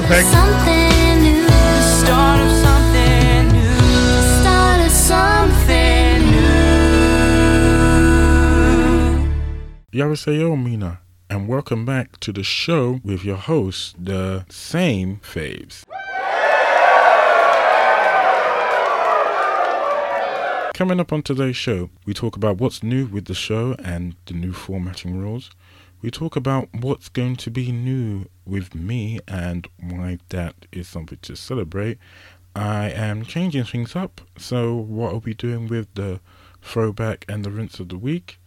perfect. Something new. Start of something new. Start of something new. Yarasayo Mina, and welcome back to the show with your host, the same Faves. Coming up on today's show, we talk about what's new with the show and the new formatting rules. We talk about what's going to be new with me and why that is something to celebrate. I am changing things up, so what are we doing with the throwback and the rinse of the week?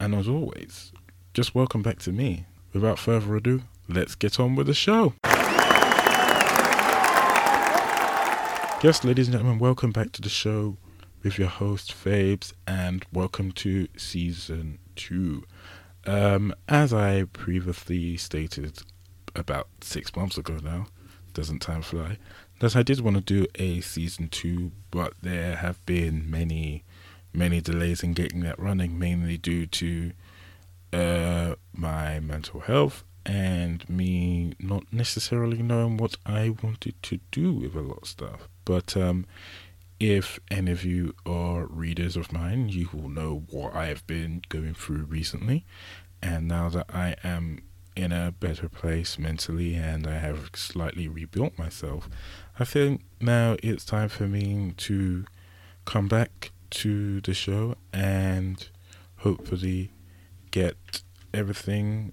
And as always, just welcome back to me. Without further ado, let's get on with the show. Yes, ladies and gentlemen, welcome back to the show with your host Faves, and welcome to season two. Um, as I previously stated about six months ago now, doesn't time fly? That I did want to do a season two, but there have been many, many delays in getting that running, mainly due to uh, my mental health and me not necessarily knowing what I wanted to do with a lot of stuff. But um, if any of you are readers of mine, you will know what I have been going through recently. And now that I am in a better place mentally and I have slightly rebuilt myself, I think now it's time for me to come back to the show and hopefully get everything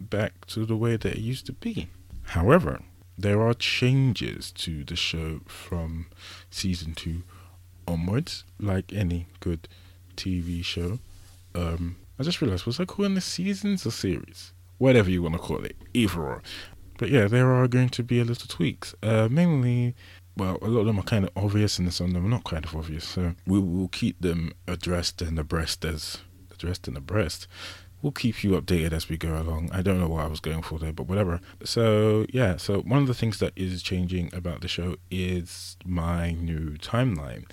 back to the way that it used to be. However, there are changes to the show from season two onwards, like any good TV show. Um, I just realized, was I calling this seasons or series? Whatever you want to call it, either or. But yeah, there are going to be a little tweaks. Uh, mainly, well, a lot of them are kind of obvious, and some of them are not kind of obvious. So we will keep them addressed and abreast as addressed and abreast we'll keep you updated as we go along. I don't know what I was going for there, but whatever. So, yeah, so one of the things that is changing about the show is my new timeline.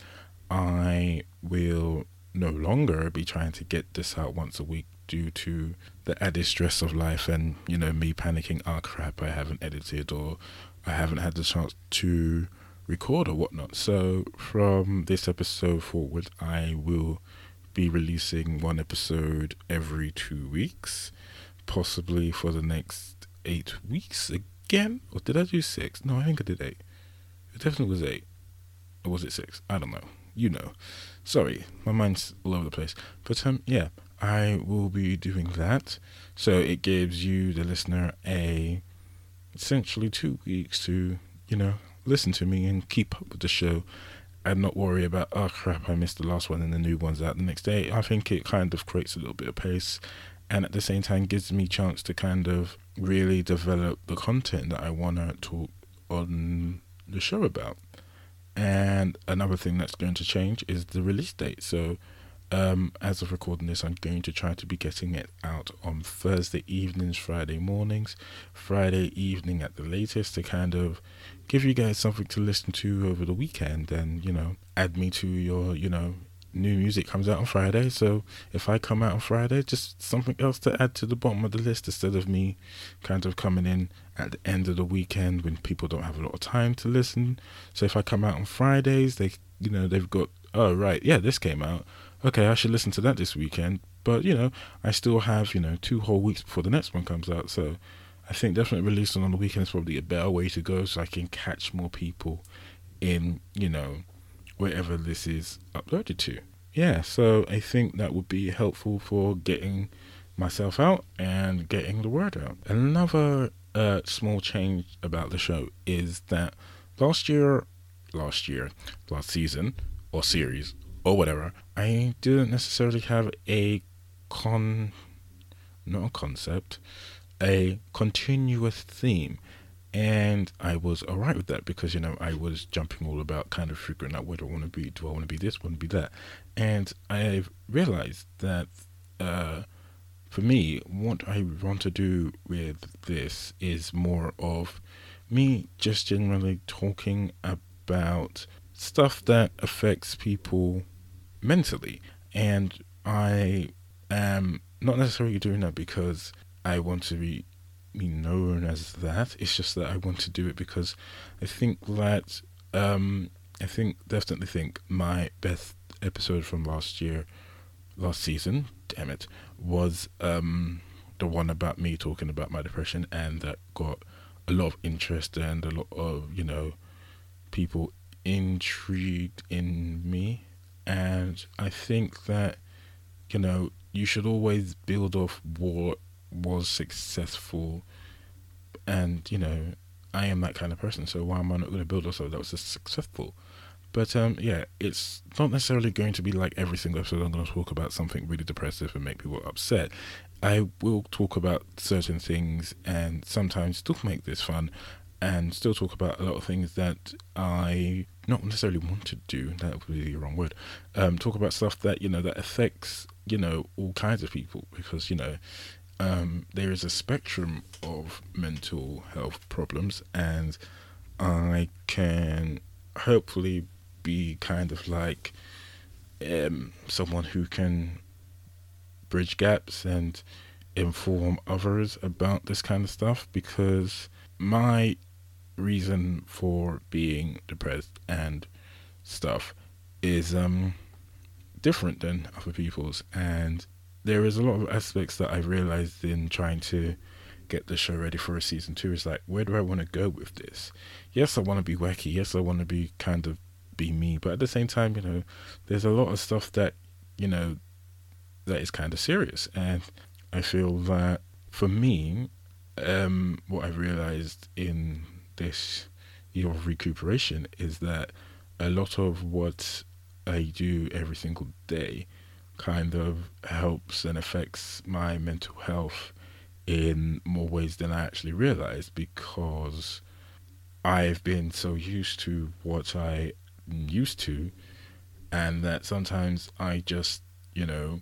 I will no longer be trying to get this out once a week due to the added stress of life and, you know, me panicking, oh crap, I haven't edited or I haven't had the chance to record or whatnot. So, from this episode forward, I will be releasing one episode every two weeks, possibly for the next eight weeks again. Or did I do six? No, I think I did eight. It definitely was eight. Or was it six? I don't know. You know. Sorry, my mind's all over the place. But um, yeah, I will be doing that. So it gives you, the listener, a essentially two weeks to, you know, listen to me and keep up with the show and not worry about oh crap I missed the last one and the new one's out the next day. I think it kind of creates a little bit of pace and at the same time gives me chance to kind of really develop the content that I want to talk on the show about. And another thing that's going to change is the release date. So um, as of recording this, I'm going to try to be getting it out on Thursday evenings, Friday mornings, Friday evening at the latest to kind of give you guys something to listen to over the weekend and, you know, add me to your, you know, new music comes out on Friday. So if I come out on Friday, just something else to add to the bottom of the list instead of me kind of coming in at the end of the weekend when people don't have a lot of time to listen. So if I come out on Fridays, they, you know, they've got, oh, right, yeah, this came out. Okay, I should listen to that this weekend. But, you know, I still have, you know, two whole weeks before the next one comes out. So I think definitely releasing on the weekend is probably a better way to go so I can catch more people in, you know, wherever this is uploaded to. Yeah, so I think that would be helpful for getting myself out and getting the word out. Another uh, small change about the show is that last year, last year, last season, or series, or whatever, I didn't necessarily have a con, not a concept, a continuous theme. And I was alright with that because, you know, I was jumping all about kind of figuring out where do I want to be? Do I want to be this? Want to be that? And I've realized that uh, for me, what I want to do with this is more of me just generally talking about stuff that affects people mentally. And I am not necessarily doing that because I want to be me known as that. It's just that I want to do it because I think that um, I think definitely think my best episode from last year, last season, damn it, was um, the one about me talking about my depression, and that got a lot of interest and a lot of you know people intrigued in me, and I think that you know you should always build off what was successful, and you know I am that kind of person, so why am I not going to build also that was successful? But um, yeah, it's not necessarily going to be like every single episode. I'm going to talk about something really depressive and make people upset. I will talk about certain things and sometimes still make this fun and still talk about a lot of things that I not necessarily want to do. That would be the wrong word. Um, talk about stuff that you know that affects you know all kinds of people because you know um, there is a spectrum of mental health problems, and I can hopefully be kind of like um, someone who can bridge gaps and inform others about this kind of stuff because my reason for being depressed and stuff is um different than other people's and there is a lot of aspects that I've realized in trying to get the show ready for a season two is like where do I want to go with this? Yes, I want to be wacky. Yes, I want to be kind of be me, but at the same time, you know, there's a lot of stuff that you know that is kind of serious, and I feel that for me, um, what I've realized in this year of recuperation is that a lot of what I do every single day kind of helps and affects my mental health in more ways than I actually realized because I've been so used to what I used to and that sometimes I just, you know,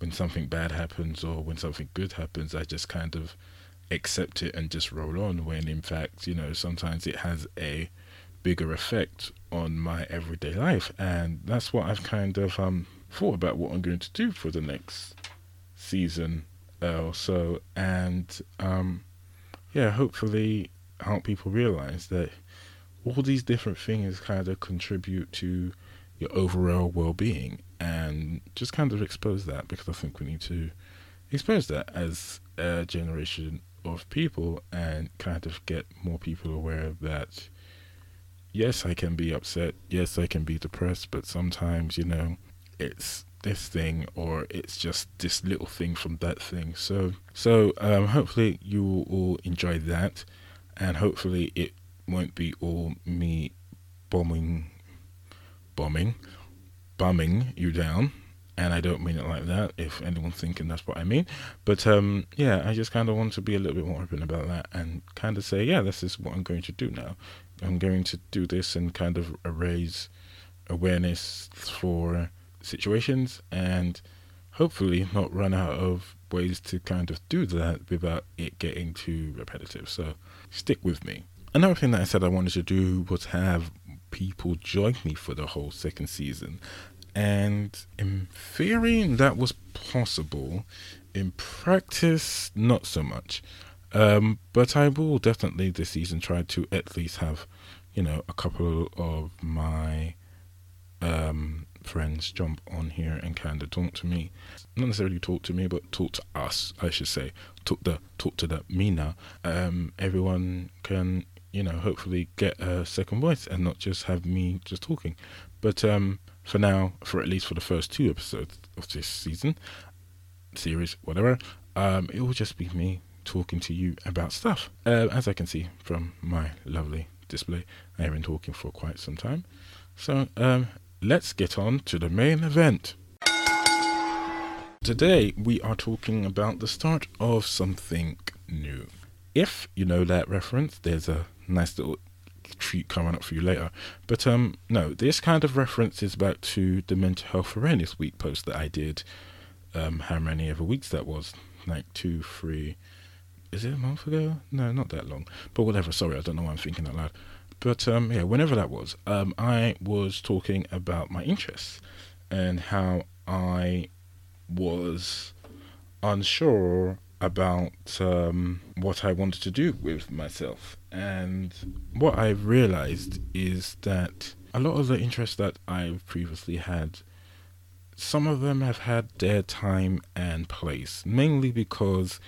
when something bad happens or when something good happens, I just kind of accept it and just roll on when in fact, you know, sometimes it has a bigger effect on my everyday life. And that's what I've kind of um thought about what I'm going to do for the next season uh, or so. And um, yeah, hopefully help people realize that all these different things kind of contribute to your overall well-being and just kind of expose that because I think we need to expose that as a generation of people and kind of get more people aware that yes, I can be upset, yes, I can be depressed, but sometimes, you know, it's this thing or it's just this little thing from that thing. So so um, hopefully you will all enjoy that and hopefully it won't be all me bombing bombing bumming you down and I don't mean it like that if anyone's thinking that's what I mean. But um yeah, I just kinda want to be a little bit more open about that and kind of say, yeah, this is what I'm going to do now. I'm going to do this and kind of raise awareness for situations and hopefully not run out of ways to kind of do that without it getting too repetitive. So stick with me. Another thing that I said I wanted to do was have people join me for the whole second season. And in theory, that was possible. In practice, not so much. Um, but I will definitely this season try to at least have, you know, a couple of my um, friends jump on here and kind of talk to me. Not necessarily talk to me, but talk to us, I should say. Talk the talk to the now. Um, everyone can, you know, hopefully get a second voice and not just have me just talking. But um, for now, for at least for the first two episodes of this season, series, whatever, um, it will just be me talking to you about stuff. Uh, as I can see from my lovely display, I have been talking for quite some time. So um, let's get on to the main event. Today we are talking about the start of something new. If you know that reference, there's a nice little treat coming up for you later. But um no, this kind of reference is back to the mental health awareness week post that I did um how many ever weeks that was? Like two, three is it a month ago? No, not that long. But whatever, sorry, I don't know why I'm thinking out loud. But um, yeah, whenever that was, um, I was talking about my interests and how I was unsure about um, what I wanted to do with myself. And what I've realized is that a lot of the interests that I've previously had, some of them have had their time and place, mainly because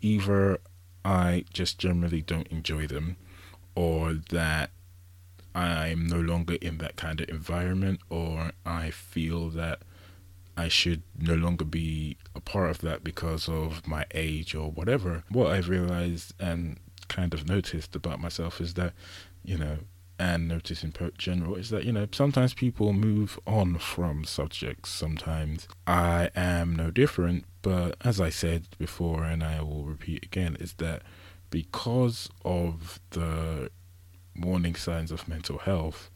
either I just generally don't enjoy them or that I'm no longer in that kind of environment or I feel that I should no longer be a part of that because of my age or whatever. What I've realized and kind of noticed about myself is that, you know, and notice in general is that, you know, sometimes people move on from subjects. Sometimes I am no different. But as I said before, and I will repeat again, is that because of the warning signs of mental health,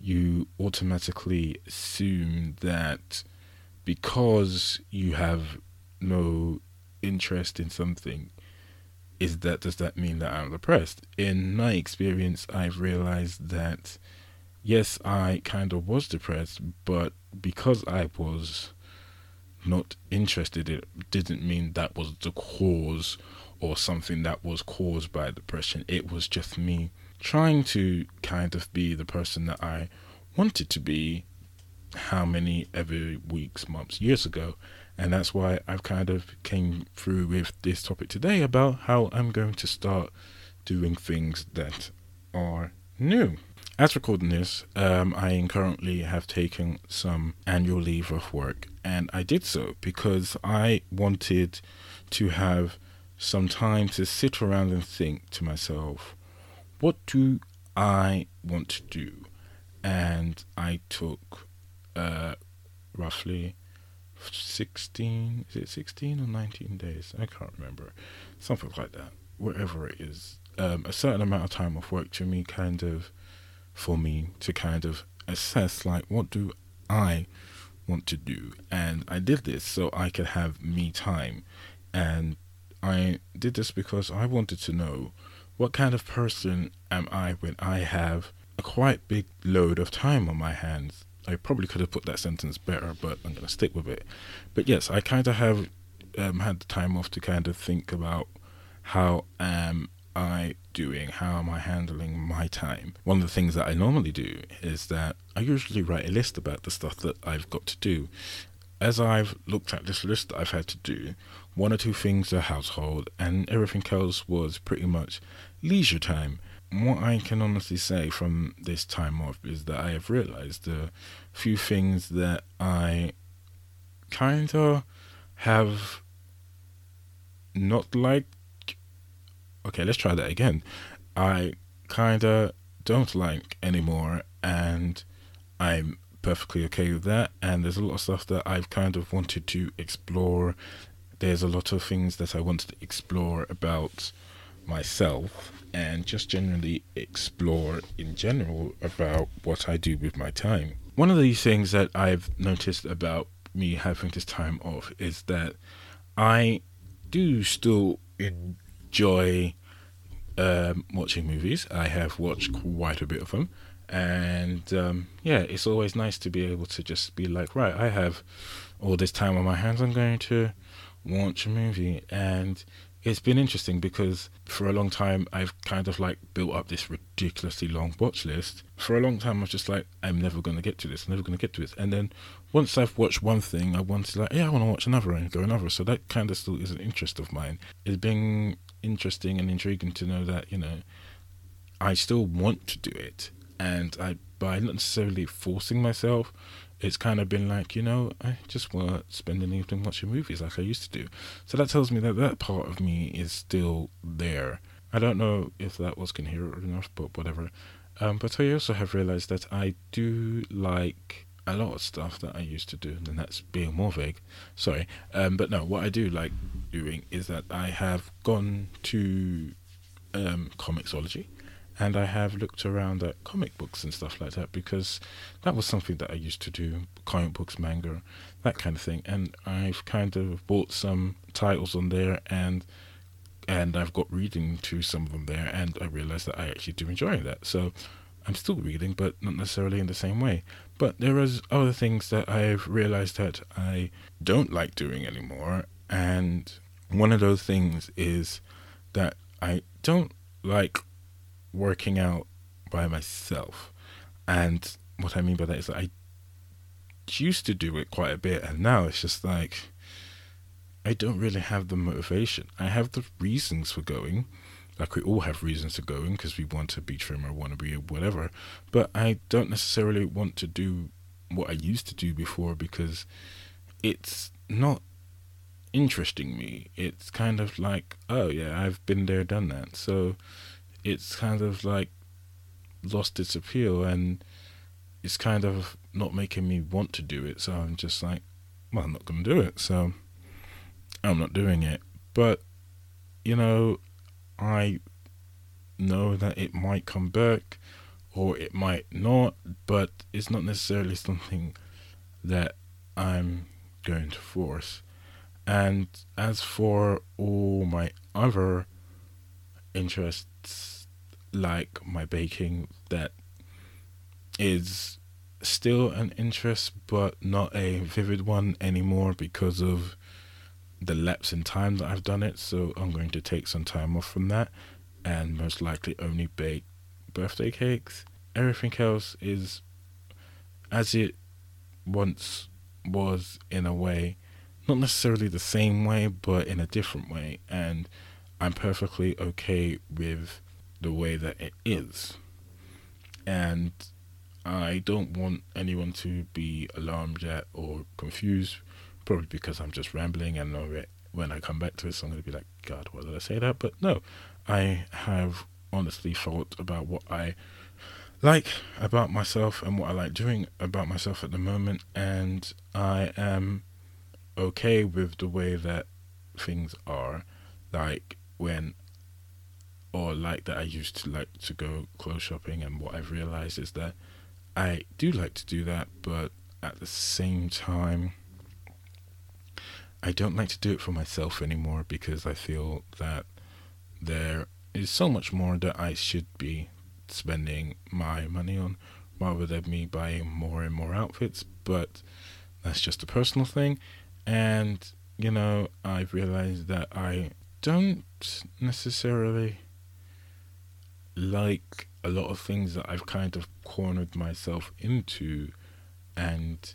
you automatically assume that because you have no interest in something, is that does that mean that I'm depressed? In my experience, I've realized that yes, I kind of was depressed, but because I was not interested, it didn't mean that was the cause or something that was caused by depression. It was just me trying to kind of be the person that I wanted to be how many ever weeks, months, years ago. And that's why I've kind of came through with this topic today about how I'm going to start doing things that are new. As recording this, um, I currently have taken some annual leave of work, and I did so because I wanted to have some time to sit around and think to myself, what do I want to do? And I took uh, roughly 16, is it 16 or 19 days? I can't remember. Something like that, whatever it is. Um, a certain amount of time of work to me, kind of, for me to kind of assess, like, what do I want to do? And I did this so I could have me time. And I did this because I wanted to know what kind of person am I when I have a quite big load of time on my hands. I probably could have put that sentence better, but I'm going to stick with it. But yes, I kind of have um, had the time off to kind of think about how am I doing? How am I handling my time? One of the things that I normally do is that I usually write a list about the stuff that I've got to do. As I've looked at this list that I've had to do, one or two things are household, and everything else was pretty much leisure time. What I can honestly say from this time off is that I have realized a few things that I kind of have not liked. Okay, let's try that again. I kind of don't like anymore, and I'm perfectly okay with that. And there's a lot of stuff that I've kind of wanted to explore. There's a lot of things that I wanted to explore about myself and just generally explore in general about what I do with my time. One of these things that I've noticed about me having this time off is that I do still enjoy um, watching movies. I have watched quite a bit of them. And um, yeah, it's always nice to be able to just be like, right, I have all this time on my hands. I'm going to watch a movie. And it's been interesting because for a long time I've kind of like built up this ridiculously long watch list. For a long time I was just like, I'm never gonna get to this, I'm never gonna get to this. And then once I've watched one thing, I want to like, yeah, I want to watch another and go another. So that kind of still is an interest of mine. It's been interesting and intriguing to know that you know I still want to do it, and I by not necessarily forcing myself, it's kind of been like, you know, I just want to spend an evening watching movies like I used to do. So that tells me that that part of me is still there. I don't know if that was coherent enough, but whatever. Um, but I also have realized that I do like a lot of stuff that I used to do, and that's being more vague. Sorry. Um, but no, what I do like doing is that I have gone to um, and I have looked around at comic books and stuff like that because that was something that I used to do comic books, manga, that kind of thing. And I've kind of bought some titles on there and and I've got reading to some of them there, and I realized that I actually do enjoy that. So I'm still reading, but not necessarily in the same way. But there is other things that I've realized that I don't like doing anymore, and one of those things is that I don't like working out by myself. And what I mean by that is that I used to do it quite a bit, and now it's just like I don't really have the motivation. I have the reasons for going, like we all have reasons for going because we want to be trim or want to be whatever, but I don't necessarily want to do what I used to do before because it's not interesting me. It's kind of like, oh yeah, I've been there, done that. So it's kind of like lost its appeal and it's kind of not making me want to do it. So I'm just like, well, I'm not going to do it. So I'm not doing it. But, you know, I know that it might come back or it might not, but it's not necessarily something that I'm going to force. And as for all my other interests, like my baking, that is still an interest, but not a vivid one anymore because of the lapse in time that I've done it. So I'm going to take some time off from that and most likely only bake birthday cakes. Everything else is as it once was in a way, not necessarily the same way, but in a different way. And I'm perfectly okay with the way that it is. And I don't want anyone to be alarmed yet or confused, probably because I'm just rambling and when I come back to so I'm going to be like, God, why did I say that? But no, I have honestly thought about what I like about myself and what I like doing about myself at the moment, and I am okay with the way that things are. Like when, or like that I used to like to go clothes shopping, and what I've realized is that I do like to do that, but at the same time, I don't like to do it for myself anymore because I feel that there is so much more that I should be spending my money on rather than me buying more and more outfits. But that's just a personal thing. And, you know, I've realized that I don't necessarily like a lot of things that I've kind of cornered myself into. And,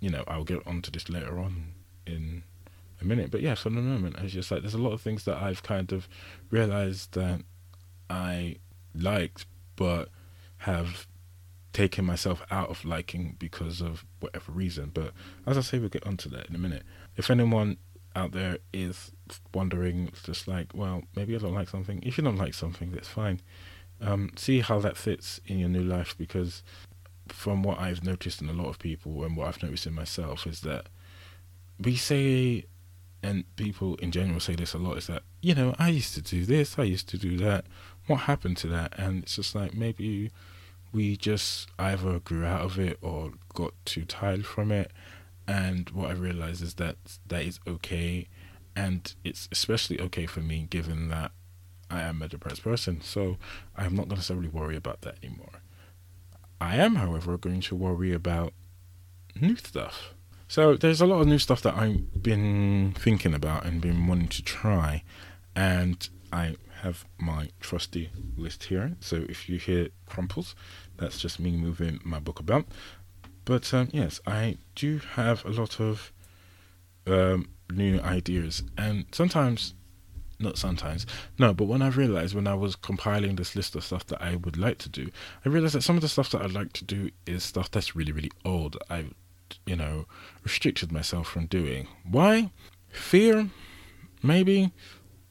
you know, I'll get onto this later on in a minute. But yeah, for the moment, it's just like there's a lot of things that I've kind of realized that I liked, but have taken myself out of liking because of whatever reason. But as I say, we'll get onto that in a minute. If anyone out there is wondering, just like, well, maybe I don't like something. If you don't like something, that's fine. Um, see how that fits in your new life because from what I've noticed in a lot of people and what I've noticed in myself is that we say and people in general say this a lot is that you know i used to do this i used to do that. What happened to that? And it's just like maybe we just either grew out of it or got too tired from it. And what i realized is that that is okay. And it's especially okay for me given that i am a depressed person so i'm not going to necessarily worry about that anymore i am however going to worry about new stuff so there's a lot of new stuff that I've been thinking about and been wanting to try, and I have my trusty list here. So if you hear crumples, that's just me moving my book about. But um, yes, I do have a lot of um, new ideas, and sometimes, not sometimes, no, but when I realized when I was compiling this list of stuff that I would like to do, I realized that some of the stuff that I'd like to do is stuff that's really, really old. I you know, restricted myself from doing. Why? Fear, maybe,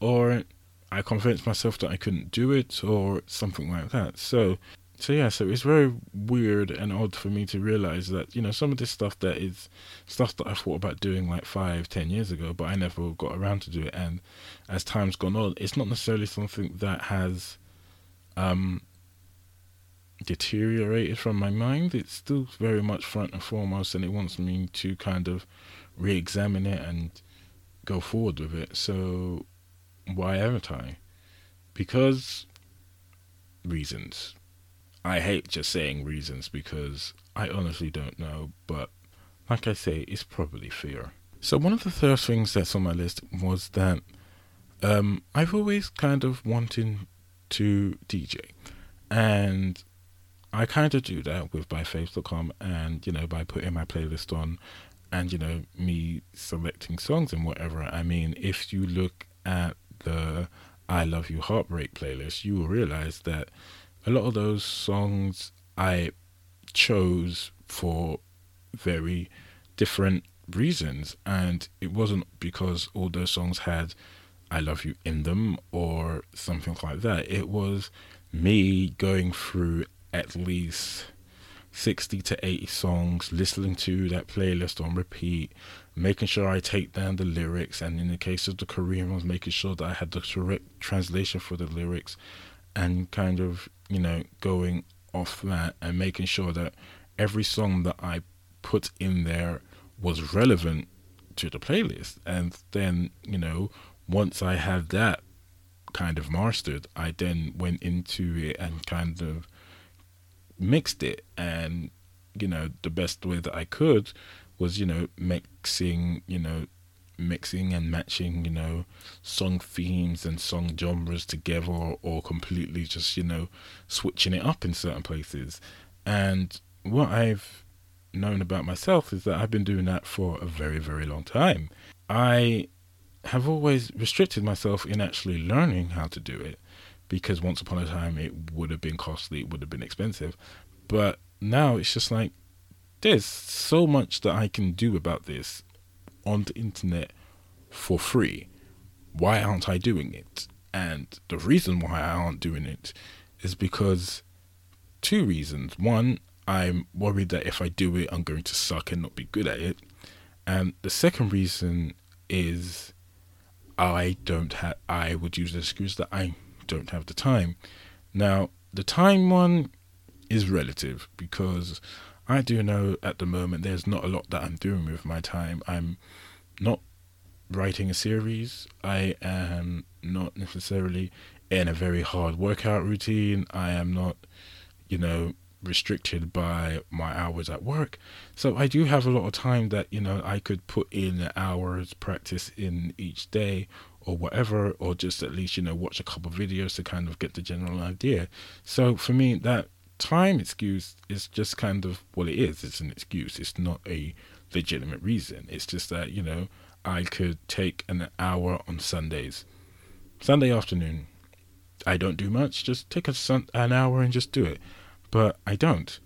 or I convinced myself that I couldn't do it, or something like that. So, so yeah, so it's very weird and odd for me to realize that you know some of this stuff that is stuff that I thought about doing like five, ten years ago, but I never got around to do it. And as time's gone on, it's not necessarily something that has um deteriorated from my mind. It's still very much front and foremost, and it wants me to kind of re examine it and go forward with it. So, why haven't I? Because reasons. I hate just saying reasons because I honestly don't know, but like I say, it's probably fear. So, one of the first things that's on my list was that um, I've always kind of wanted to DJ, and I kind of do that with byfaves.com and you know by putting my playlist on and you know me selecting songs and whatever. I mean, if you look at the I Love You Heartbreak playlist, you will realize that a lot of those songs I chose for very different reasons and it wasn't because all those songs had I love you in them or something like that. It was me going through at least 60 to 80 songs, listening to that playlist on repeat, making sure I take down the lyrics, and in the case of the Korean ones, making sure that I had the correct translation for the lyrics, and kind of, you know, going off that and making sure that every song that I put in there was relevant to the playlist. And then, you know, once I had that kind of mastered, I then went into it and kind of mixed it. And, you know, the best way that I could was, you know, mixing, you know, mixing and matching, you know, song themes and song genres together or, or completely just, you know, switching it up in certain places. And what I've known about myself is that I've been doing that for a very, very long time. I have always restricted myself in actually learning how to do it because once upon a time it would have been costly, it would have been expensive. But now it's just like there's so much that I can do about this on the internet for free. Why aren't I doing it? And the reason why I aren't doing it is because two reasons. One, I'm worried that if I do it, I'm going to suck and not be good at it. And the second reason is I don't have, I would use the excuse that I don't have the time. Now, the time one is relative because I do know at the moment there's not a lot that I'm doing with my time. I'm not writing a series. I am not necessarily in a very hard workout routine. I am not, you know, restricted by my hours at work. So I do have a lot of time that, you know, I could put in hours practice in each day or whatever, or just at least, you know, watch a couple videos to kind of get the general idea. So for me, that time excuse is just kind of what it is. It's an excuse. It's not a legitimate reason. It's just that, you know, I could take an hour on Sundays. Sunday afternoon, I don't do much. Just take a sun- an hour and just do it. But I don't.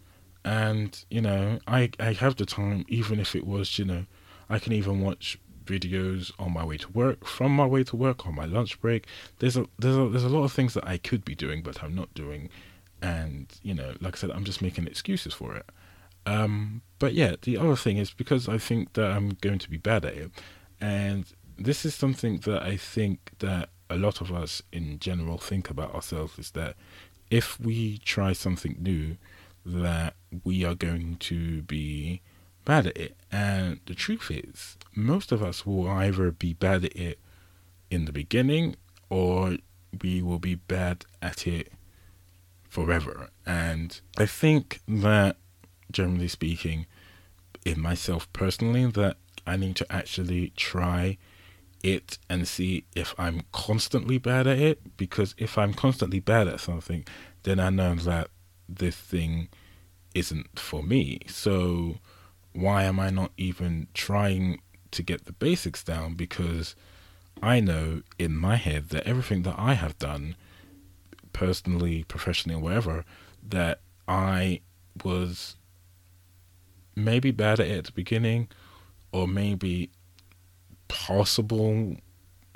And, you know, I, I have the time, even if it was, you know, I can even watch videos on my way to work, from my way to work, on my lunch break. There's a there's a there's a lot of things that I could be doing, but I'm not doing, and you know, like I said, I'm just making excuses for it. Um, but yeah, the other thing is because I think that I'm going to be bad at it, and this is something that I think that a lot of us in general think about ourselves is that if we try something new, that we are going to be bad at it. And the truth is, most of us will either be bad at it in the beginning or we will be bad at it forever. And I think that, generally speaking, in myself personally, that I need to actually try it and see if I'm constantly bad at it. Because if I'm constantly bad at something, then I know that this thing isn't for me. So why am I not even trying to get the basics down? Because I know in my head that everything that I have done, personally, professionally, or whatever, that I was maybe bad at it at the beginning, or maybe possible,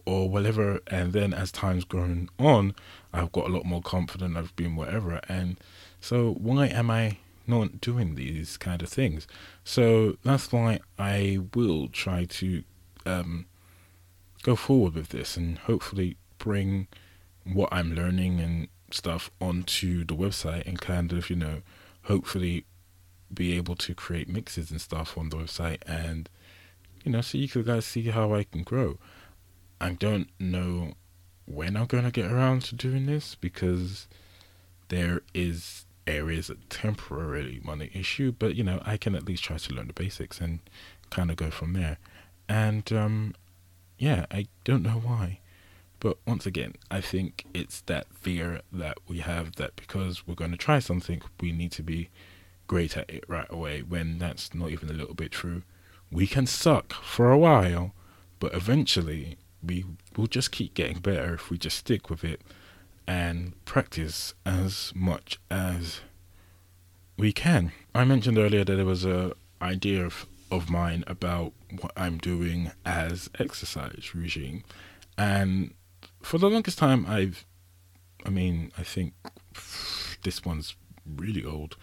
or whatever. And then as time's grown on, I've got a lot more confident. I've been whatever. And so, why am I not doing these kind of things. So that's why I will try to um, go forward with this and hopefully bring what I'm learning and stuff onto the website and kind of, you know, hopefully be able to create mixes and stuff on the website and, you know, so you could guys see how I can grow. I don't know when I'm going to get around to doing this because there is areas a temporarily money issue, but you know, I can at least try to learn the basics and kind of go from there. And um, yeah, I don't know why, But once again, I think it's that fear that we have that because we're going to try something, we need to be great at it right away when that's not even a little bit true. We can suck for a while, but eventually we will just keep getting better if we just stick with it and practice as much as we can. I mentioned earlier that there was a idea of, of mine about what I'm doing as exercise regime. And for the longest time I've I mean, I think this one's really old,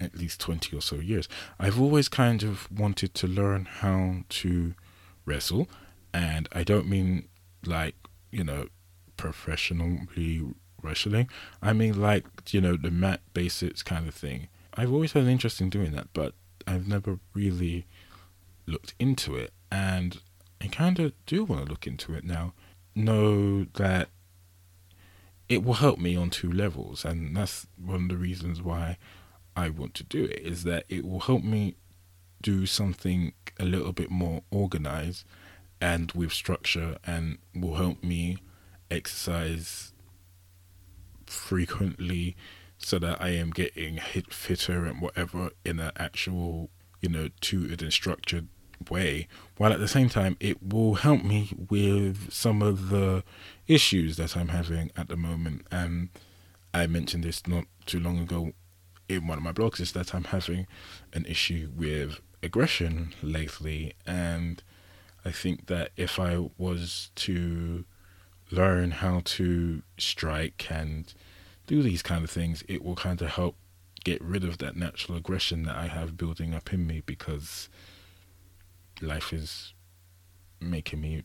at least 20 or so years. I've always kind of wanted to learn how to wrestle, and I don't mean like, you know, professionally wrestling. I mean like, you know, the mat basics kind of thing. I've always had an interest in doing that, but I've never really looked into it, and I kind of do want to look into it now. Know that it will help me on two levels, and that's one of the reasons why I want to do it. Is that it will help me do something a little bit more organized and with structure, and will help me exercise frequently so that I am getting hit fitter and whatever in an actual, you know, tutored and structured way, while at the same time it will help me with some of the issues that I'm having at the moment. And I mentioned this not too long ago in one of my blogs is that I'm having an issue with aggression lately and I think that if I was to learn how to strike and do these kind of things, it will kind of help get rid of that natural aggression that I have building up in me because life is making me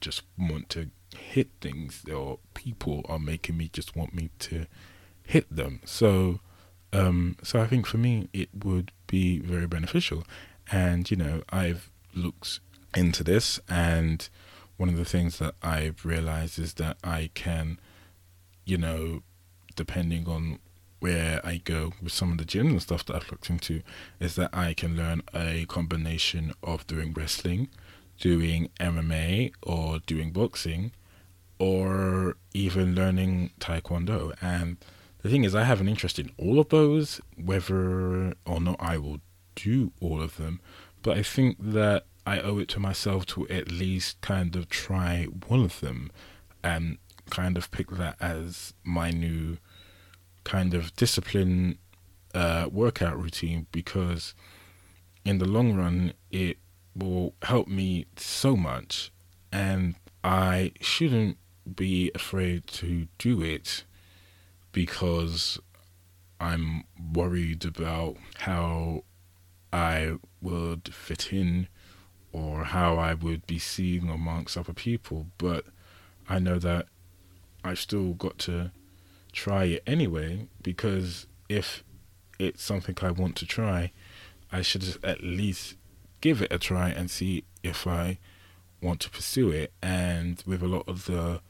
just want to hit things, or people are making me just want me to hit them. So, um, so I think for me it would be very beneficial. And you know, I've looked into this, and one of the things that I've realized is that I can, you know, depending on where I go with some of the gyms and stuff that I've looked into, is that I can learn a combination of doing wrestling, doing MMA, or doing boxing, or even learning Taekwondo. And the thing is, I have an interest in all of those, whether or not I will do all of them. But I think that I owe it to myself to at least kind of try one of them and kind of pick that as my new kind of discipline uh, workout routine because in the long run it will help me so much and I shouldn't be afraid to do it because I'm worried about how I would fit in or how I would be seen amongst other people. But I know that I've still got to try it anyway because if it's something I want to try, I should at least give it a try and see if I want to pursue it. And with a lot of the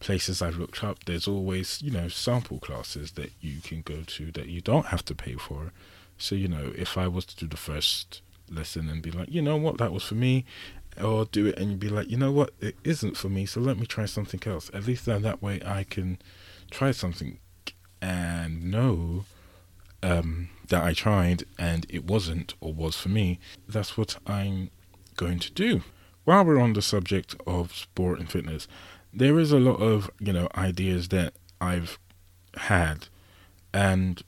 places I've looked up, there's always, you know, sample classes that you can go to that you don't have to pay for. So, you know, if I was to do the first lesson and be like, you know what, that was for me, or do it and be like, you know what, it isn't for me, so let me try something else. At least then that way I can try something and know um, that I tried and it wasn't or was for me, that's what I'm going to do. While we're on the subject of sport and fitness, there is a lot of you know ideas that I've had, and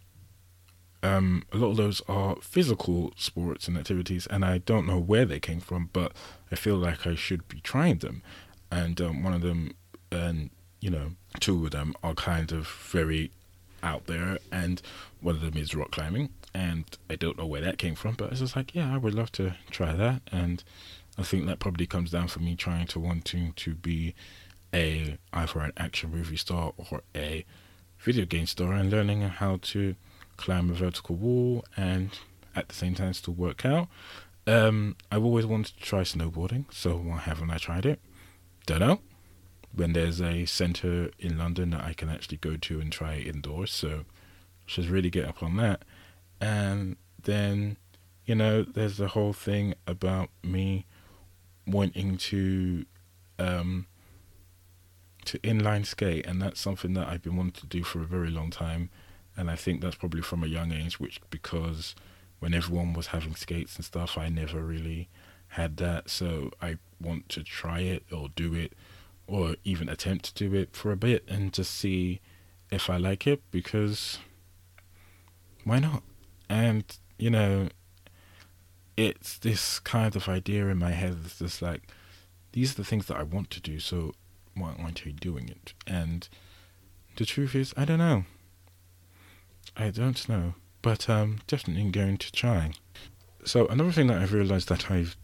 um, a lot of those are physical sports and activities, and I don't know where they came from, but I feel like I should be trying them. And um, one of them, and you know, two of them are kind of very out there, and one of them is rock climbing, and I don't know where that came from, but it's just like, yeah, I would love to try that, and I think that probably comes down for me trying to wanting to be a either an action movie star or a video game star, and learning how to climb a vertical wall and at the same time still work out. Um, I've always wanted to try snowboarding, so why haven't I tried it? Don't know when there's a centre in London that I can actually go to and try indoors. So should really get up on that. And then, you know, there's the whole thing about me wanting to um, to inline skate, and that's something that I've been wanting to do for a very long time. And I think that's probably from a young age, which because when everyone was having skates and stuff, I never really had that. So I want to try it or do it or even attempt to do it for a bit and just see if I like it because why not? And, you know, it's this kind of idea in my head that's just like, these are the things that I want to do, so why aren't I doing it? And the truth is, I don't know. I don't know, but um, definitely going to try. So another thing that I've realized that I've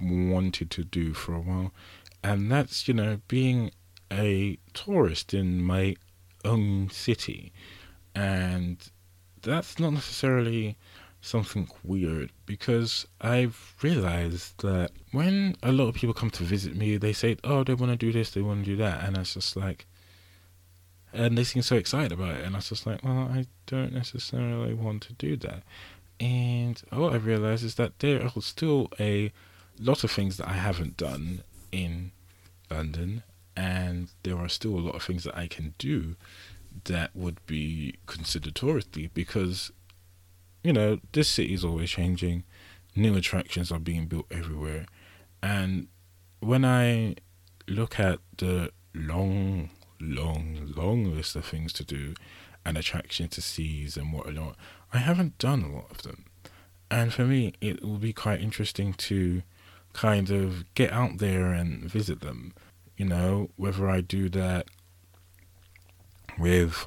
wanted to do for a while, and that's you know being a tourist in my own city, and that's not necessarily something weird because I've realized that when a lot of people come to visit me, they say, "Oh, they want to do this, they want to do that," and it's just like, and they seem so excited about it, and I was just like, "Well, I don't necessarily want to do that." And what I realized is that there are still a lot of things that I haven't done in London, and there are still a lot of things that I can do that would be considered touristy because you know, this city is always changing. New attractions are being built everywhere. And when I look at the long, long, long list of things to do and attractions to see and whatnot, I haven't done a lot of them. And for me, it will be quite interesting to kind of get out there and visit them. You know, whether I do that with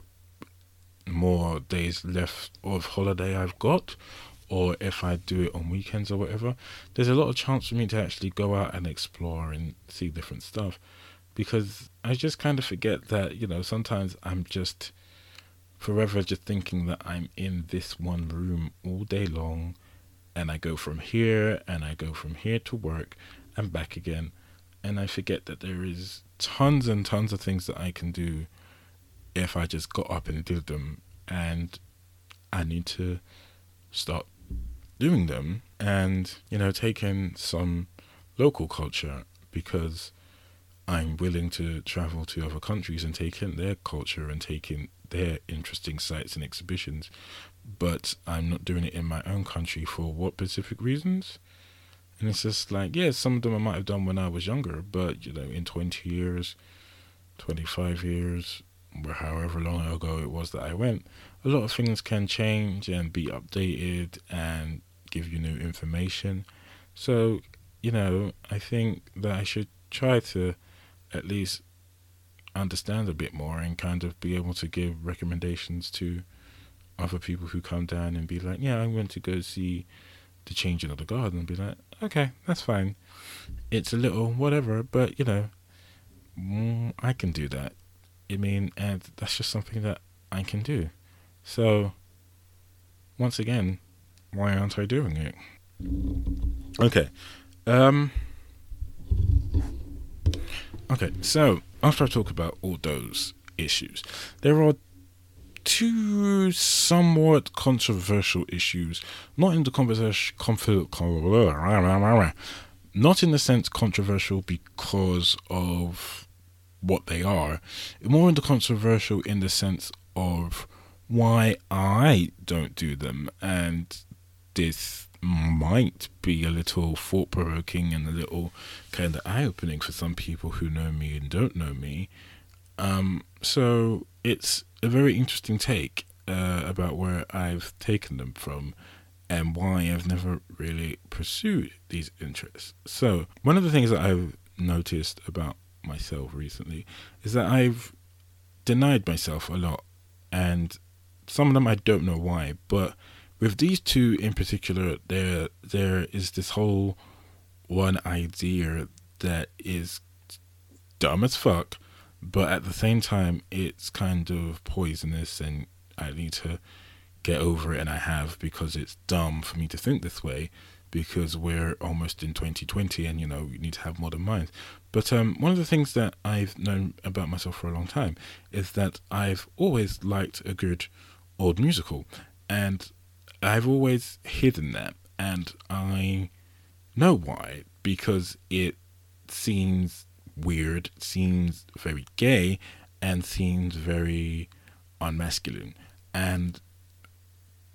more days left of holiday I've got, or if I do it on weekends or whatever, there's a lot of chance for me to actually go out and explore and see different stuff. Because I just kind of forget that, you know, sometimes I'm just forever just thinking that I'm in this one room all day long and I go from here and I go from here to work and back again. And I forget that there is tons and tons of things that I can do if I just got up and did them, and I need to start doing them and, you know, taking some local culture because I'm willing to travel to other countries and take in their culture and take in their interesting sites and exhibitions, but I'm not doing it in my own country for what specific reasons? And it's just like, yeah, some of them I might have done when I was younger, but, you know, in 20 years, 25 years, or however long ago it was that I went, a lot of things can change and be updated and give you new information. So, you know, I think that I should try to at least understand a bit more and kind of be able to give recommendations to other people who come down and be like, yeah, I'm going to go see the changing of the garden and be like, okay, that's fine. It's a little whatever, but you know, mm, I can do that. I mean, and that's just something that I can do. So, once again, why aren't I doing it? Okay. Um. Okay, so after I talk about all those issues, there are two somewhat controversial issues, not in the conversation, not in the sense controversial because of what they are, more in the controversial in the sense of why I don't do them, and this might be a little thought provoking and a little kind of eye opening for some people who know me and don't know me. Um, so it's a very interesting take uh, about where I've taken them from and why I've never really pursued these interests. So, one of the things that I've noticed about myself recently is that I've denied myself a lot, and some of them I don't know why, but with these two in particular, there there is this whole one idea that is dumb as fuck, but at the same time, it's kind of poisonous, and I need to get over it, and I have because it's dumb for me to think this way because we're almost in 2020 and you know we need to have modern minds. But um, one of the things that i've known about myself for a long time is that i've always liked a good old musical and i've always hidden that and i know why because it seems weird, seems very gay, and seems very unmasculine. And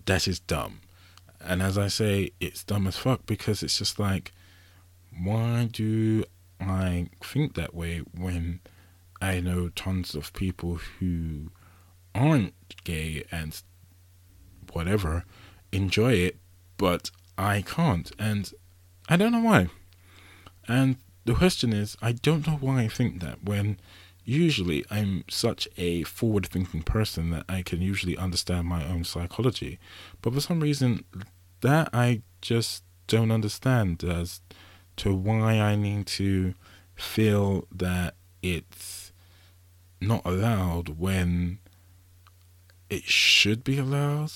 that is dumb. And as I say, it's dumb as fuck because it's just like, why do I think that way when I know tons of people who aren't gay and whatever enjoy it, but I can't, and I don't know why. And the question is, I don't know why I think that when usually I'm such a forward thinking person that I can usually understand my own psychology. But for some reason, that I just don't understand as to why I need to feel that it's not allowed when it should be allowed.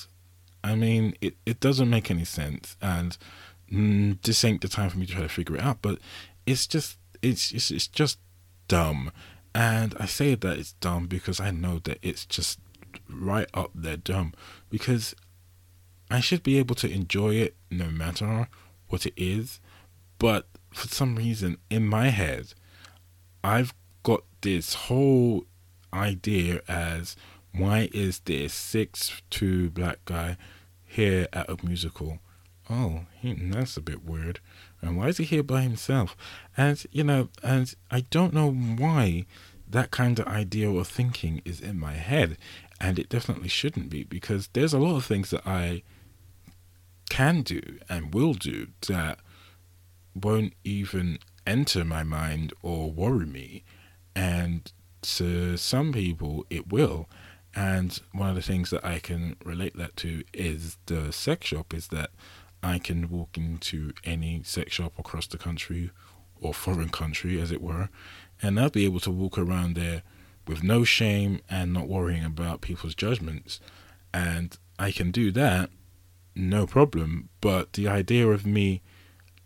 I mean, it, it doesn't make any sense, and mm, this ain't the time for me to try to figure it out. But it's just it's it's, it's just dumb, and I say that it's dumb because I know that it's just right up there dumb because I should be able to enjoy it no matter what it is, but for some reason in my head, I've got this whole idea as why is this six two black guy here at a musical? Oh, that's a bit weird. And why is he here by himself? And you know, and I don't know why that kind of idea or thinking is in my head, and it definitely shouldn't be because there's a lot of things that I can do and will do that won't even enter my mind or worry me. And to some people, it will. And one of the things that I can relate that to is the sex shop, is that I can walk into any sex shop across the country or foreign country, as it were, and I'll be able to walk around there with no shame and not worrying about people's judgments. And I can do that, no problem. But the idea of me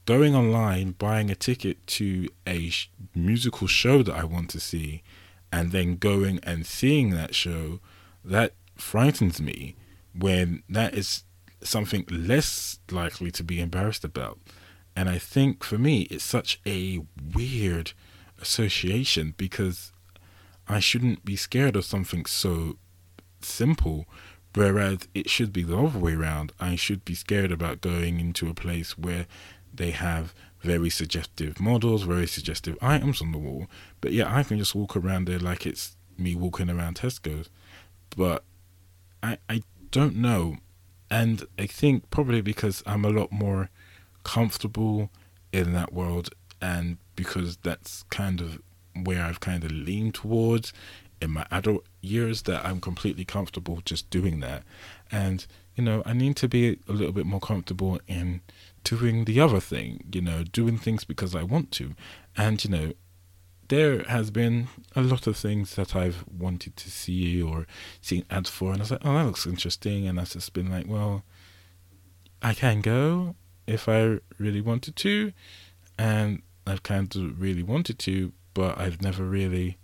going online, buying a ticket to a sh- musical show that I want to see, and then going and seeing that show, that frightens me when that is something less likely to be embarrassed about. And I think for me, it's such a weird association because I shouldn't be scared of something so simple, whereas it should be the other way around. I should be scared about going into a place where they have very suggestive models, very suggestive items on the wall. But yeah, I can just walk around there like it's me walking around Tesco's. But I I don't know. And I think probably because I'm a lot more comfortable in that world and because that's kind of where I've kind of leaned towards in my adult years that I'm completely comfortable just doing that. And, you know, I need to be a little bit more comfortable in doing the other thing, you know, doing things because I want to. And, you know, there has been a lot of things that I've wanted to see or seen ads for, and I was like, oh, that looks interesting. And I've just been like, well, I can go if I really wanted to. And I've kind of really wanted to, but I've never really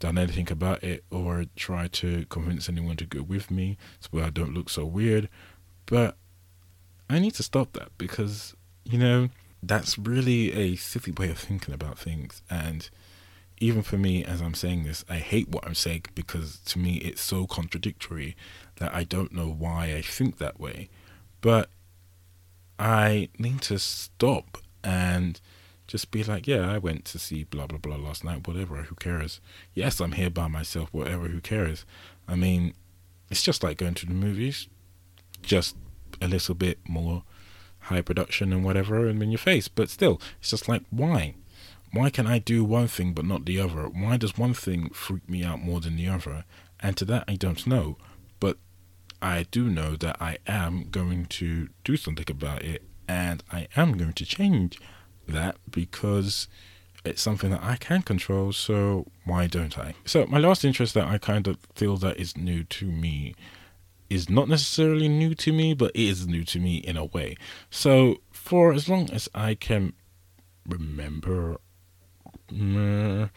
done anything about it or tried to convince anyone to go with me so I don't look so weird. But I need to stop that because, you know, that's really a silly way of thinking about things. And even for me, as I'm saying this, I hate what I'm saying because to me it's so contradictory that I don't know why I think that way. But I need to stop and just be like, yeah, I went to see blah blah blah last night, whatever, who cares? Yes, I'm here by myself, whatever, who cares? I mean, it's just like going to the movies, just a little bit more high production and whatever and in your face, but still, it's just like, why? Why can I do one thing but not the other? Why does one thing freak me out more than the other? And to that, I don't know. But I do know that I am going to do something about it and I am going to change that because it's something that I can control, so why don't I? So, my last interest that I kind of feel that is new to me is not necessarily new to me, but it is new to me in a way. So, for as long as I can remember, uh,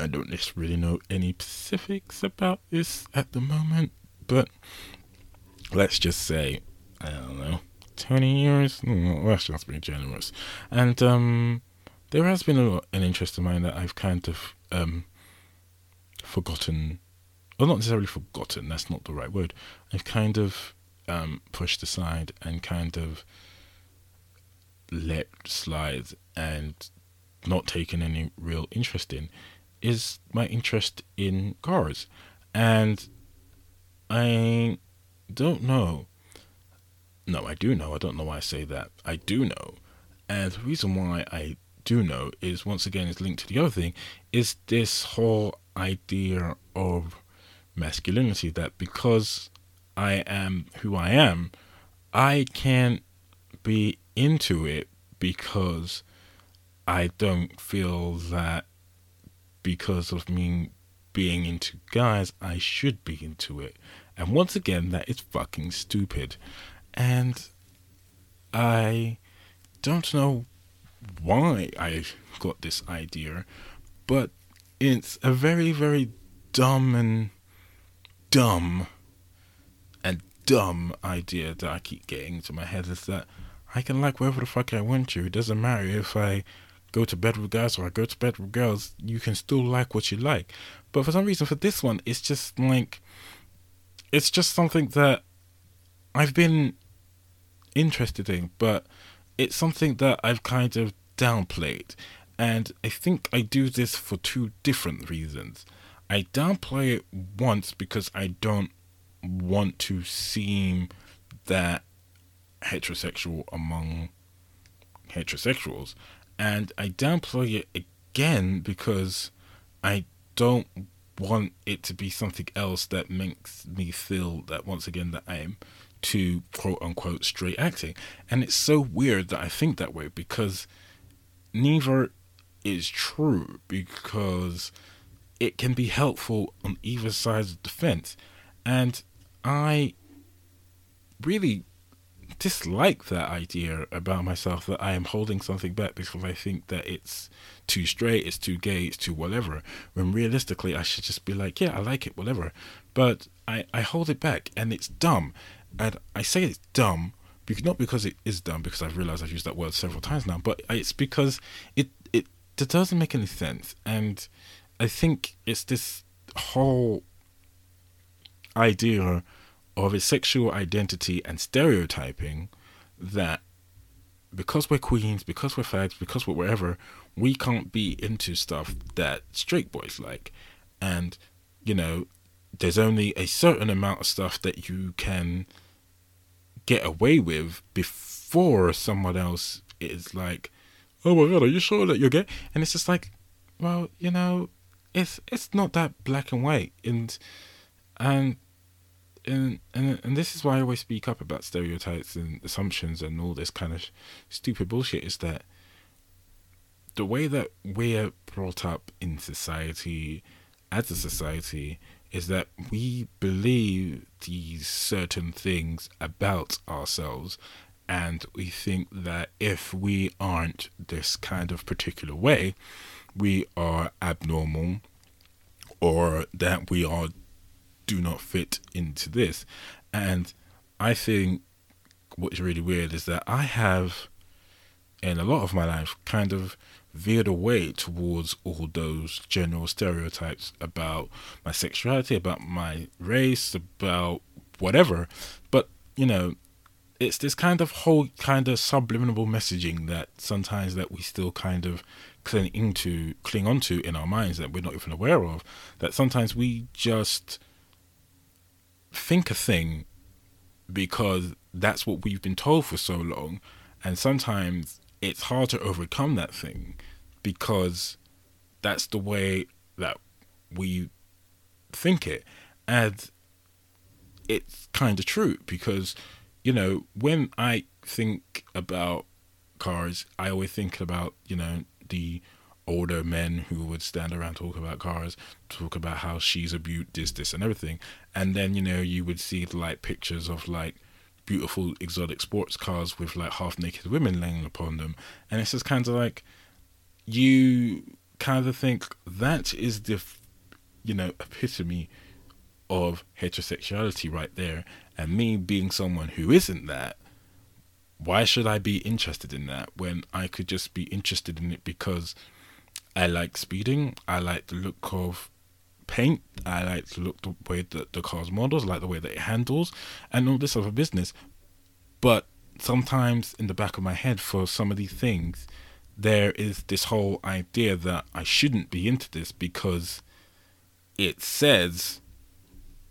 I don't really know any specifics about this at the moment, but let's just say, I don't know, 20 years? Mm, that's just being generous. And um, there has been a, an interest of mine that I've kind of um, forgotten, or not necessarily forgotten. That's not the right word. I've kind of um, pushed aside and kind of let slide and not taken any real interest in is my interest in cars. And I don't know. No, I do know. I don't know why I say that. I do know. And the reason why I do know is once again is linked to the other thing is this whole idea of masculinity that because I am who I am, I can't be into it because I don't feel that because of me being into guys, I should be into it. And once again, that is fucking stupid. And I don't know why I got this idea, but it's a very, very dumb and dumb and dumb idea that I keep getting into my head is that I can like whoever the fuck I want to. It doesn't matter if I go to bed with guys or I go to bed with girls, you can still like what you like. But for some reason, for this one, it's just like, it's just something that I've been interested in, but it's something that I've kind of downplayed. And I think I do this for two different reasons. I downplay it once because I don't want to seem that heterosexual among heterosexuals and I downplay it again because I don't want it to be something else that makes me feel that once again that I am to quote unquote straight acting. And it's so weird that I think that way because neither is true because it can be helpful on either side of the fence. And I really dislike that idea about myself that I am holding something back because I think that it's too straight, it's too gay, it's too whatever. When realistically, I should just be like, yeah, I like it, whatever. But I, I hold it back and it's dumb. And I say it's dumb because not because it is dumb because I've realized I've used that word several times now, but it's because it it, it doesn't make any sense. And I think it's this whole idea of a sexual identity and stereotyping that because we're queens, because we're fags, because we're whatever, we can't be into stuff that straight boys like. And, you know, there's only a certain amount of stuff that you can get away with before someone else is like, oh my god, are you sure that you're gay? And it's just like, well, you know, it's it's not that black and white. And, and and and and this is why I always speak up about stereotypes and assumptions and all this kind of stupid bullshit is that the way that we're brought up in society as a society is that we believe these certain things about ourselves and we think that if we aren't this kind of particular way we are abnormal or that we are do not fit into this. And I think what's really weird is that I have, in a lot of my life, kind of veered away towards all those general stereotypes about my sexuality, about my race, about whatever. But, you know, it's this kind of whole kind of subliminal messaging that sometimes that we still kind of cling into cling onto in our minds that we're not even aware of that sometimes we just think a thing because that's what we've been told for so long. And sometimes it's hard to overcome that thing because that's the way that we think it. And it's kind of true because, you know, when I think about cars, I always think about, you know, the older men who would stand around talk about cars, talk about how she's a beaut, this, this, and everything. And then, you know, you would see like pictures of like beautiful exotic sports cars with like half naked women laying upon them. And it's just kind of like, you kind of think that is the, you know, epitome of heterosexuality right there. And me being someone who isn't that, why should I be interested in that when I could just be interested in it because I like speeding, I like the look of paint, I like the look the way that the car's models, I like the way that it handles, and all this other business. But sometimes in the back of my head for some of these things, there is this whole idea that I shouldn't be into this because it says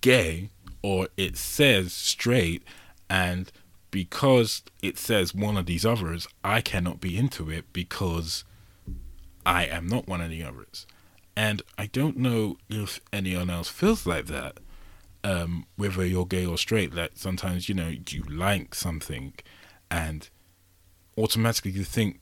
gay or it says straight and because it says one of these others, I cannot be into it because I am not one of the others. And I don't know if anyone else feels like that, um, whether you're gay or straight, that sometimes, you know, you like something and automatically you think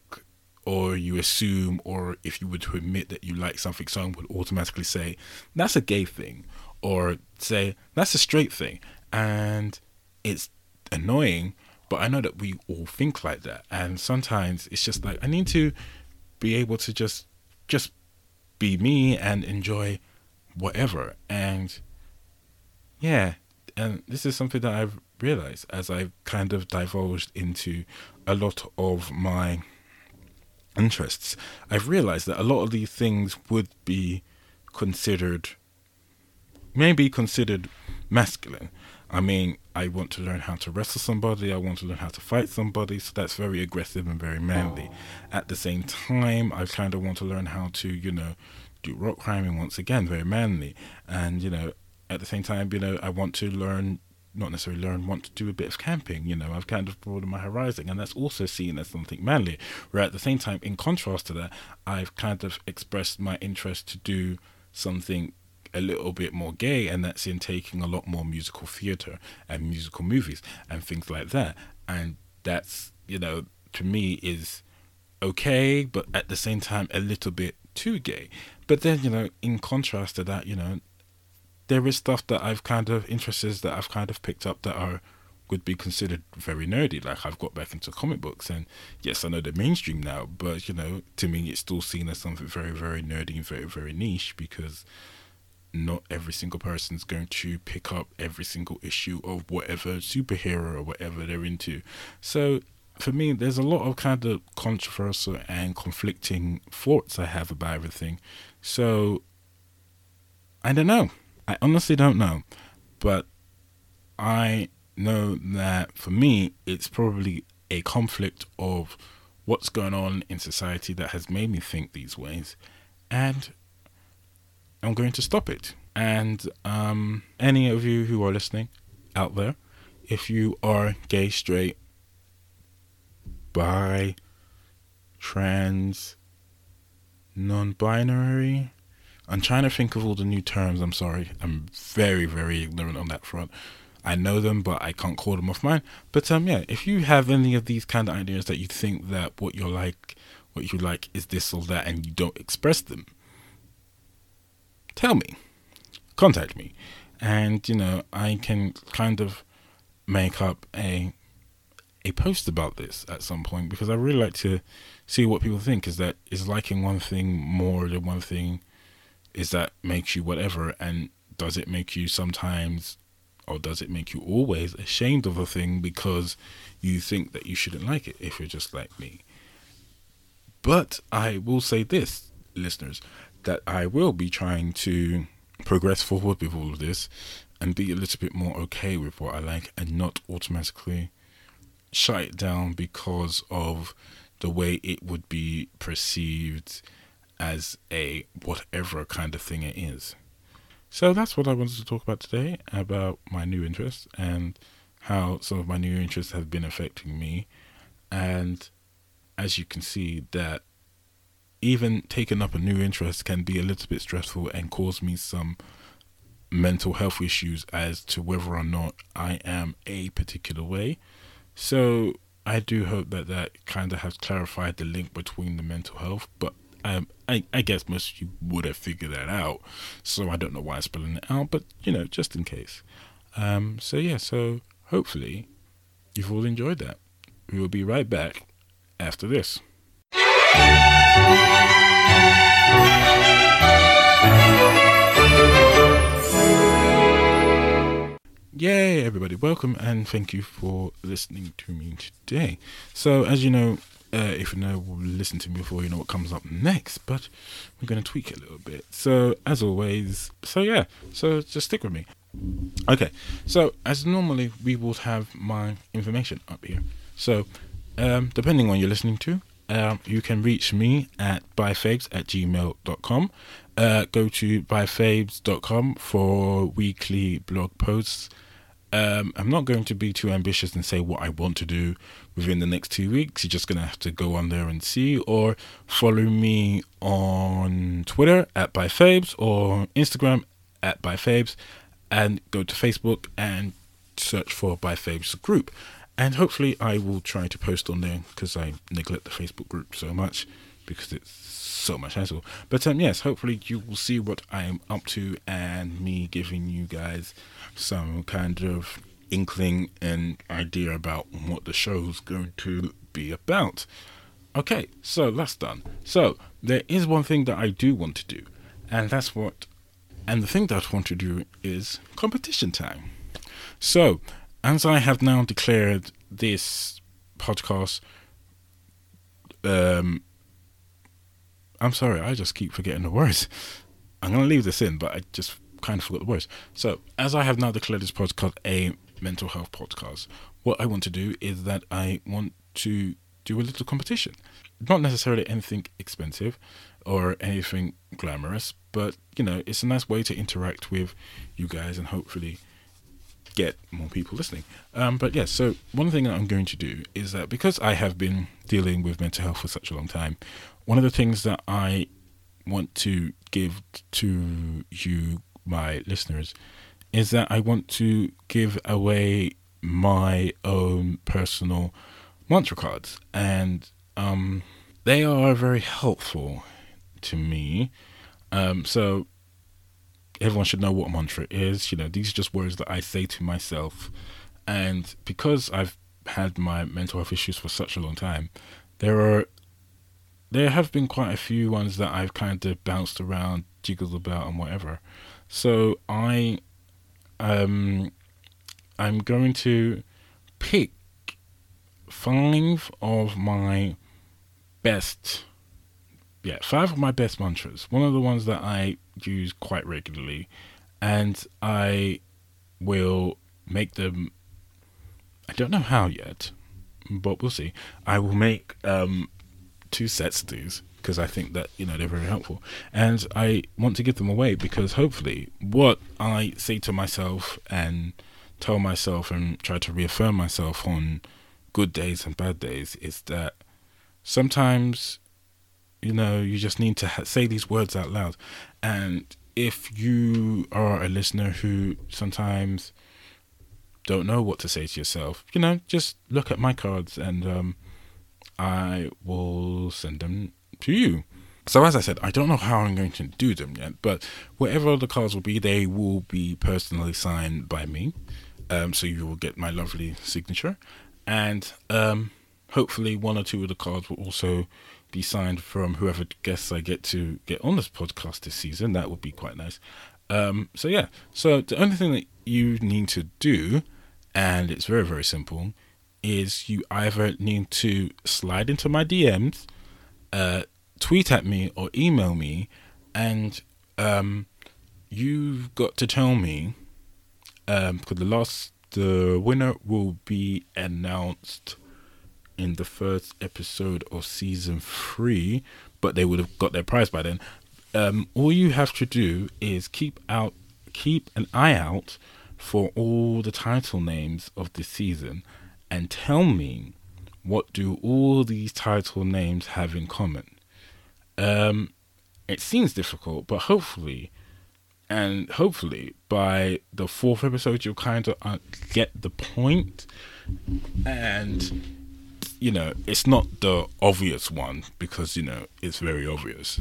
or you assume or if you were to admit that you like something, someone would automatically say, that's a gay thing or say, that's a straight thing. And it's annoying, but I know that we all think like that. And sometimes it's just like, I need to be able to just, just be me and enjoy whatever. And yeah, and this is something that I've realized as I've kind of divulged into a lot of my interests. I've realized that a lot of these things would be considered, maybe considered masculine. I mean, I want to learn how to wrestle somebody, I want to learn how to fight somebody, so that's very aggressive and very manly. Oh. At the same time, I kind of want to learn how to, you know, do rock climbing once again, very manly. And, you know, at the same time, you know, I want to learn, not necessarily learn, want to do a bit of camping. You know, I've kind of broadened my horizon, and that's also seen as something manly. Where at the same time, in contrast to that, I've kind of expressed my interest to do something a little bit more gay, and that's in taking a lot more musical theatre and musical movies and things like that. And that's, you know, to me is okay, but at the same time, a little bit too gay. But then, you know, in contrast to that, you know, there is stuff that I've kind of interests that I've kind of picked up that are would be considered very nerdy. Like I've got back into comic books, and yes, I know they're mainstream now, but you know, to me, it's still seen as something very, very nerdy and very, very niche because not every single person's going to pick up every single issue of whatever superhero or whatever they're into. So for me, there's a lot of kind of controversial and conflicting thoughts I have about everything. So I don't know. I honestly don't know. But I know that for me, it's probably a conflict of what's going on in society that has made me think these ways. And I'm going to stop it. And um, any of you who are listening out there, if you are gay, straight, bi, trans, non binary, I'm trying to think of all the new terms. I'm sorry. I'm very, very ignorant on that front. I know them, but I can't call them off mine. But um, yeah, if you have any of these kind of ideas that you think that what you're like, what you like is this or that, and you don't express them, tell me, contact me, and you know I can kind of make up a a post about this at some point because I really like to see what people think. Is that is liking one thing more than one thing? Is that makes you whatever? And does it make you sometimes, or does it make you always ashamed of a thing because you think that you shouldn't like it if you're just like me? But I will say this, listeners, that I will be trying to progress forward with all of this and be a little bit more okay with what I like and not automatically shut it down because of the way it would be perceived as a whatever kind of thing it is. So that's what I wanted to talk about today about my new interests and how some of my new interests have been affecting me. And as you can see, that even taking up a new interest can be a little bit stressful and cause me some mental health issues as to whether or not I am a particular way. So I do hope that that kind of has clarified the link between the mental health, but um, I, I guess most of you would have figured that out. So I don't know why I'm spelling it out, but you know, just in case. Um, so yeah, so hopefully you've all enjoyed that. We will be right back after this. Yay, everybody, welcome and thank you for listening to me today. So, as you know, uh, if you know, listen to me before you know what comes up next, but we're going to tweak it a little bit. So, as always, so yeah, so just stick with me. Okay, so as normally, we will have my information up here. So, um, depending on you're listening to, um, you can reach me at byfaves at gmail.com. Uh, go to byfaves.com for weekly blog posts. Um, I'm not going to be too ambitious and say what I want to do within the next two weeks. You're just going to have to go on there and see, or follow me on Twitter at byfaves or Instagram at byfaves, and go to Facebook and search for byfaves group. And hopefully, I will try to post on there because I neglect the Facebook group so much because it's so much hassle. But um, yes, hopefully you will see what I am up to and me giving you guys some kind of inkling and idea about what the show's going to be about. Okay, so that's done. So there is one thing that I do want to do, and that's what, and the thing that I want to do is competition time. So, as I have now declared this podcast, um, I'm sorry, I just keep forgetting the words. I'm going to leave this in, but I just kind of forgot the words. So, as I have now declared this podcast a mental health podcast, what I want to do is that I want to do a little competition. Not necessarily anything expensive or anything glamorous, but you know, it's a nice way to interact with you guys and hopefully get more people listening. Um, but yes, so one thing that I'm going to do is that because I have been dealing with mental health for such a long time, one of the things that I want to give to you, my listeners, is that I want to give away my own personal mantra cards, and um, they are very helpful to me. Um, so everyone should know what a mantra is. You know, these are just words that I say to myself, and because I've had my mental health issues for such a long time, there are there have been quite a few ones that I've kind of bounced around, jiggled about, and whatever. So I, um, I'm going to pick five of my best, yeah, five of my best mantras. One of the ones that I use quite regularly, and I will make them. I don't know how yet, but we'll see. I will make um, two sets of these because I think that you know they're very helpful, and I want to give them away because hopefully, what I say to myself and tell myself and try to reaffirm myself on good days and bad days is that sometimes you know you just need to ha- say these words out loud. And if you are a listener who sometimes don't know what to say to yourself you know just look at my cards and um, i will send them to you. So as i said i don't know how i'm going to do them yet but whatever the cards will be they will be personally signed by me. Um, so you will get my lovely signature. And um, hopefully one or two of the cards will also be signed from whoever guests I get to get on this podcast this season. That would be quite nice. Um, so yeah, so the only thing that you need to do, and it's very very simple, is you either need to slide into my DMs, uh, tweet at me or email me, and um, you've got to tell me um, because the last the winner will be announced in the first episode of season three, but they would have got their prize by then. Um, all you have to do is keep out, keep an eye out for all the title names of this season, and tell me what do all these title names have in common. Um, it seems difficult, but hopefully, and hopefully by the fourth episode, you'll kind of uh, get the point, and you know, it's not the obvious one because, you know, it's very obvious.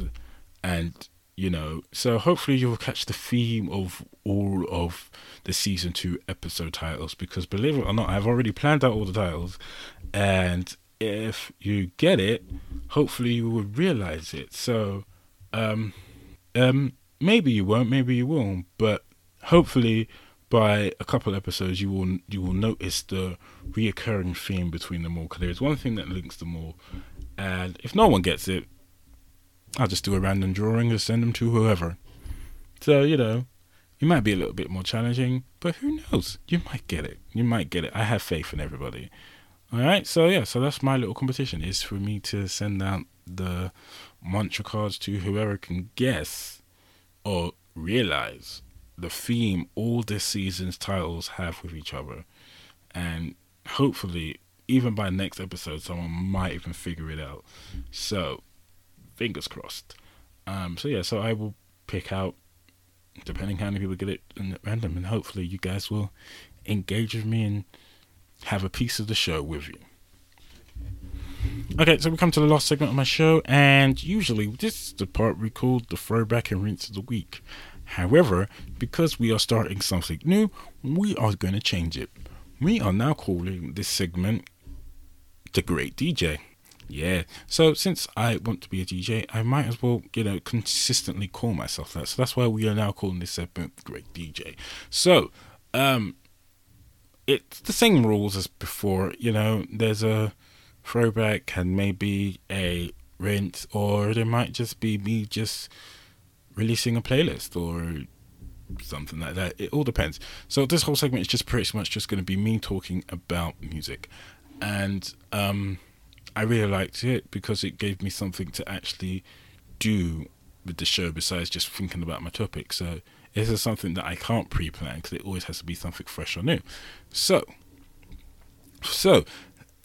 And, you know, so hopefully you'll catch the theme of all of the season two episode titles because believe it or not, I've already planned out all the titles. And if you get it, hopefully you will realize it. So, um, um, maybe you won't, maybe you will, but hopefully by a couple episodes, you will you will notice the reoccurring theme between them all. Because there is one thing that links them all, and if no one gets it, I'll just do a random drawing and send them to whoever. So you know, it might be a little bit more challenging, but who knows? You might get it. You might get it. I have faith in everybody. All right. So yeah. So that's my little competition. Is for me to send out the mantra cards to whoever can guess or realize the theme all this season's titles have with each other, and hopefully, even by next episode, someone might even figure it out. So, fingers crossed. Um, so yeah. So I will pick out depending how many people get it in random, and hopefully you guys will engage with me and have a piece of the show with you. Okay, so we come to the last segment of my show, and usually this is the part we call the throwback and rinse of the week. However, because we are starting something new, we are going to change it. We are now calling this segment the Great DJ. Yeah. So since I want to be a DJ, I might as well, you know, consistently call myself that. So that's why we are now calling this segment the Great DJ. So, um, it's the same rules as before. You know, there's a throwback and maybe a rinse, or there might just be me just releasing a playlist or something like that. It all depends. So this whole segment is just pretty much just going to be me talking about music, and um, I really liked it because it gave me something to actually do with the show besides just thinking about my topic. So this is something that I can't pre-plan because it always has to be something fresh or new. So, so,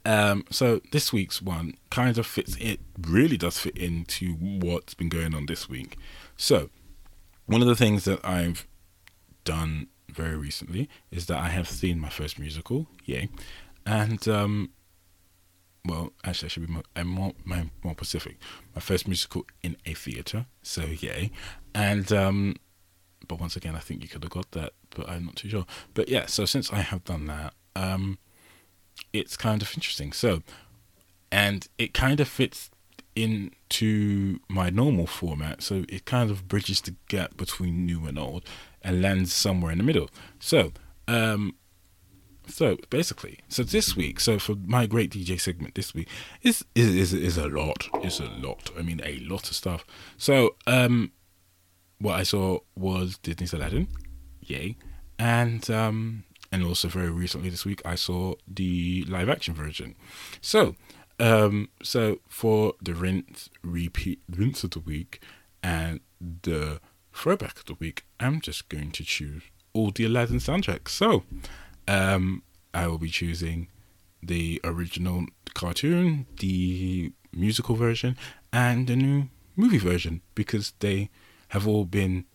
um, so this week's one kind of fits. It really does fit into what's been going on this week. So, one of the things that I've done very recently is that I have seen my first musical, yay, and um, well, actually, I should be more, I'm more, more, more specific. My first musical in a theatre, so yay, and um, but once again, I think you could have got that, but I'm not too sure. But yeah, so since I have done that, um, it's kind of interesting. So, and it kind of fits into my normal format, so it kind of bridges the gap between new and old and lands somewhere in the middle. So, um, so basically, so this week, so for my great DJ segment this week is is is, is a lot. It's a lot. I mean, a lot of stuff. So, um, what I saw was Disney's Aladdin, yay, and um, and also very recently this week I saw the live action version. So, um, so for the rinse repeat rinse of the week and the throwback of the week, I'm just going to choose all the Aladdin soundtracks. So, um, I will be choosing the original cartoon, the musical version, and the new movie version because they have all been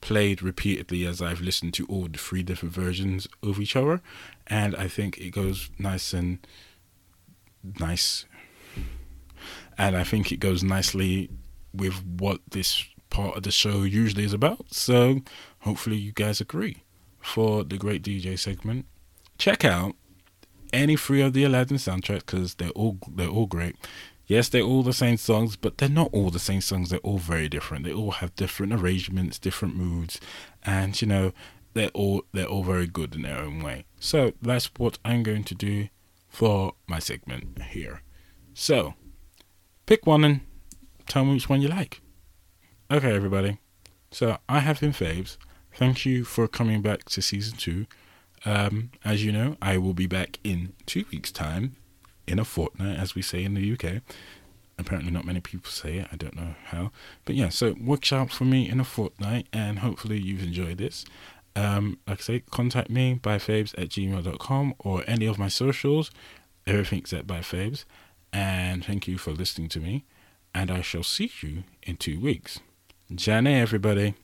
played repeatedly as I've listened to all the three different versions of each other, and I think it goes nice and nice, and I think it goes nicely with what this part of the show usually is about. So hopefully you guys agree. For the Great DJ segment, check out any three of the Aladdin soundtracks because they're all they're all great. Yes, they're all the same songs, but they're not all the same songs. They're all very different. They all have different arrangements, different moods, and you know they're all they're all very good in their own way. So that's what I'm going to do for my segment here. So pick one and tell me which one you like. Okay, everybody. So I have been Faves. Thank you for coming back to season two. Um, as you know, I will be back in two weeks' time, in a fortnight, as we say in the UK. Apparently, not many people say it. I don't know how, but yeah. So watch out for me in a fortnight, and hopefully you've enjoyed this. Um, like I say, contact me by faves at gmail.com or any of my socials. Everything's at by faves. And thank you for listening to me. And I shall see you in two weeks. Jane, everybody.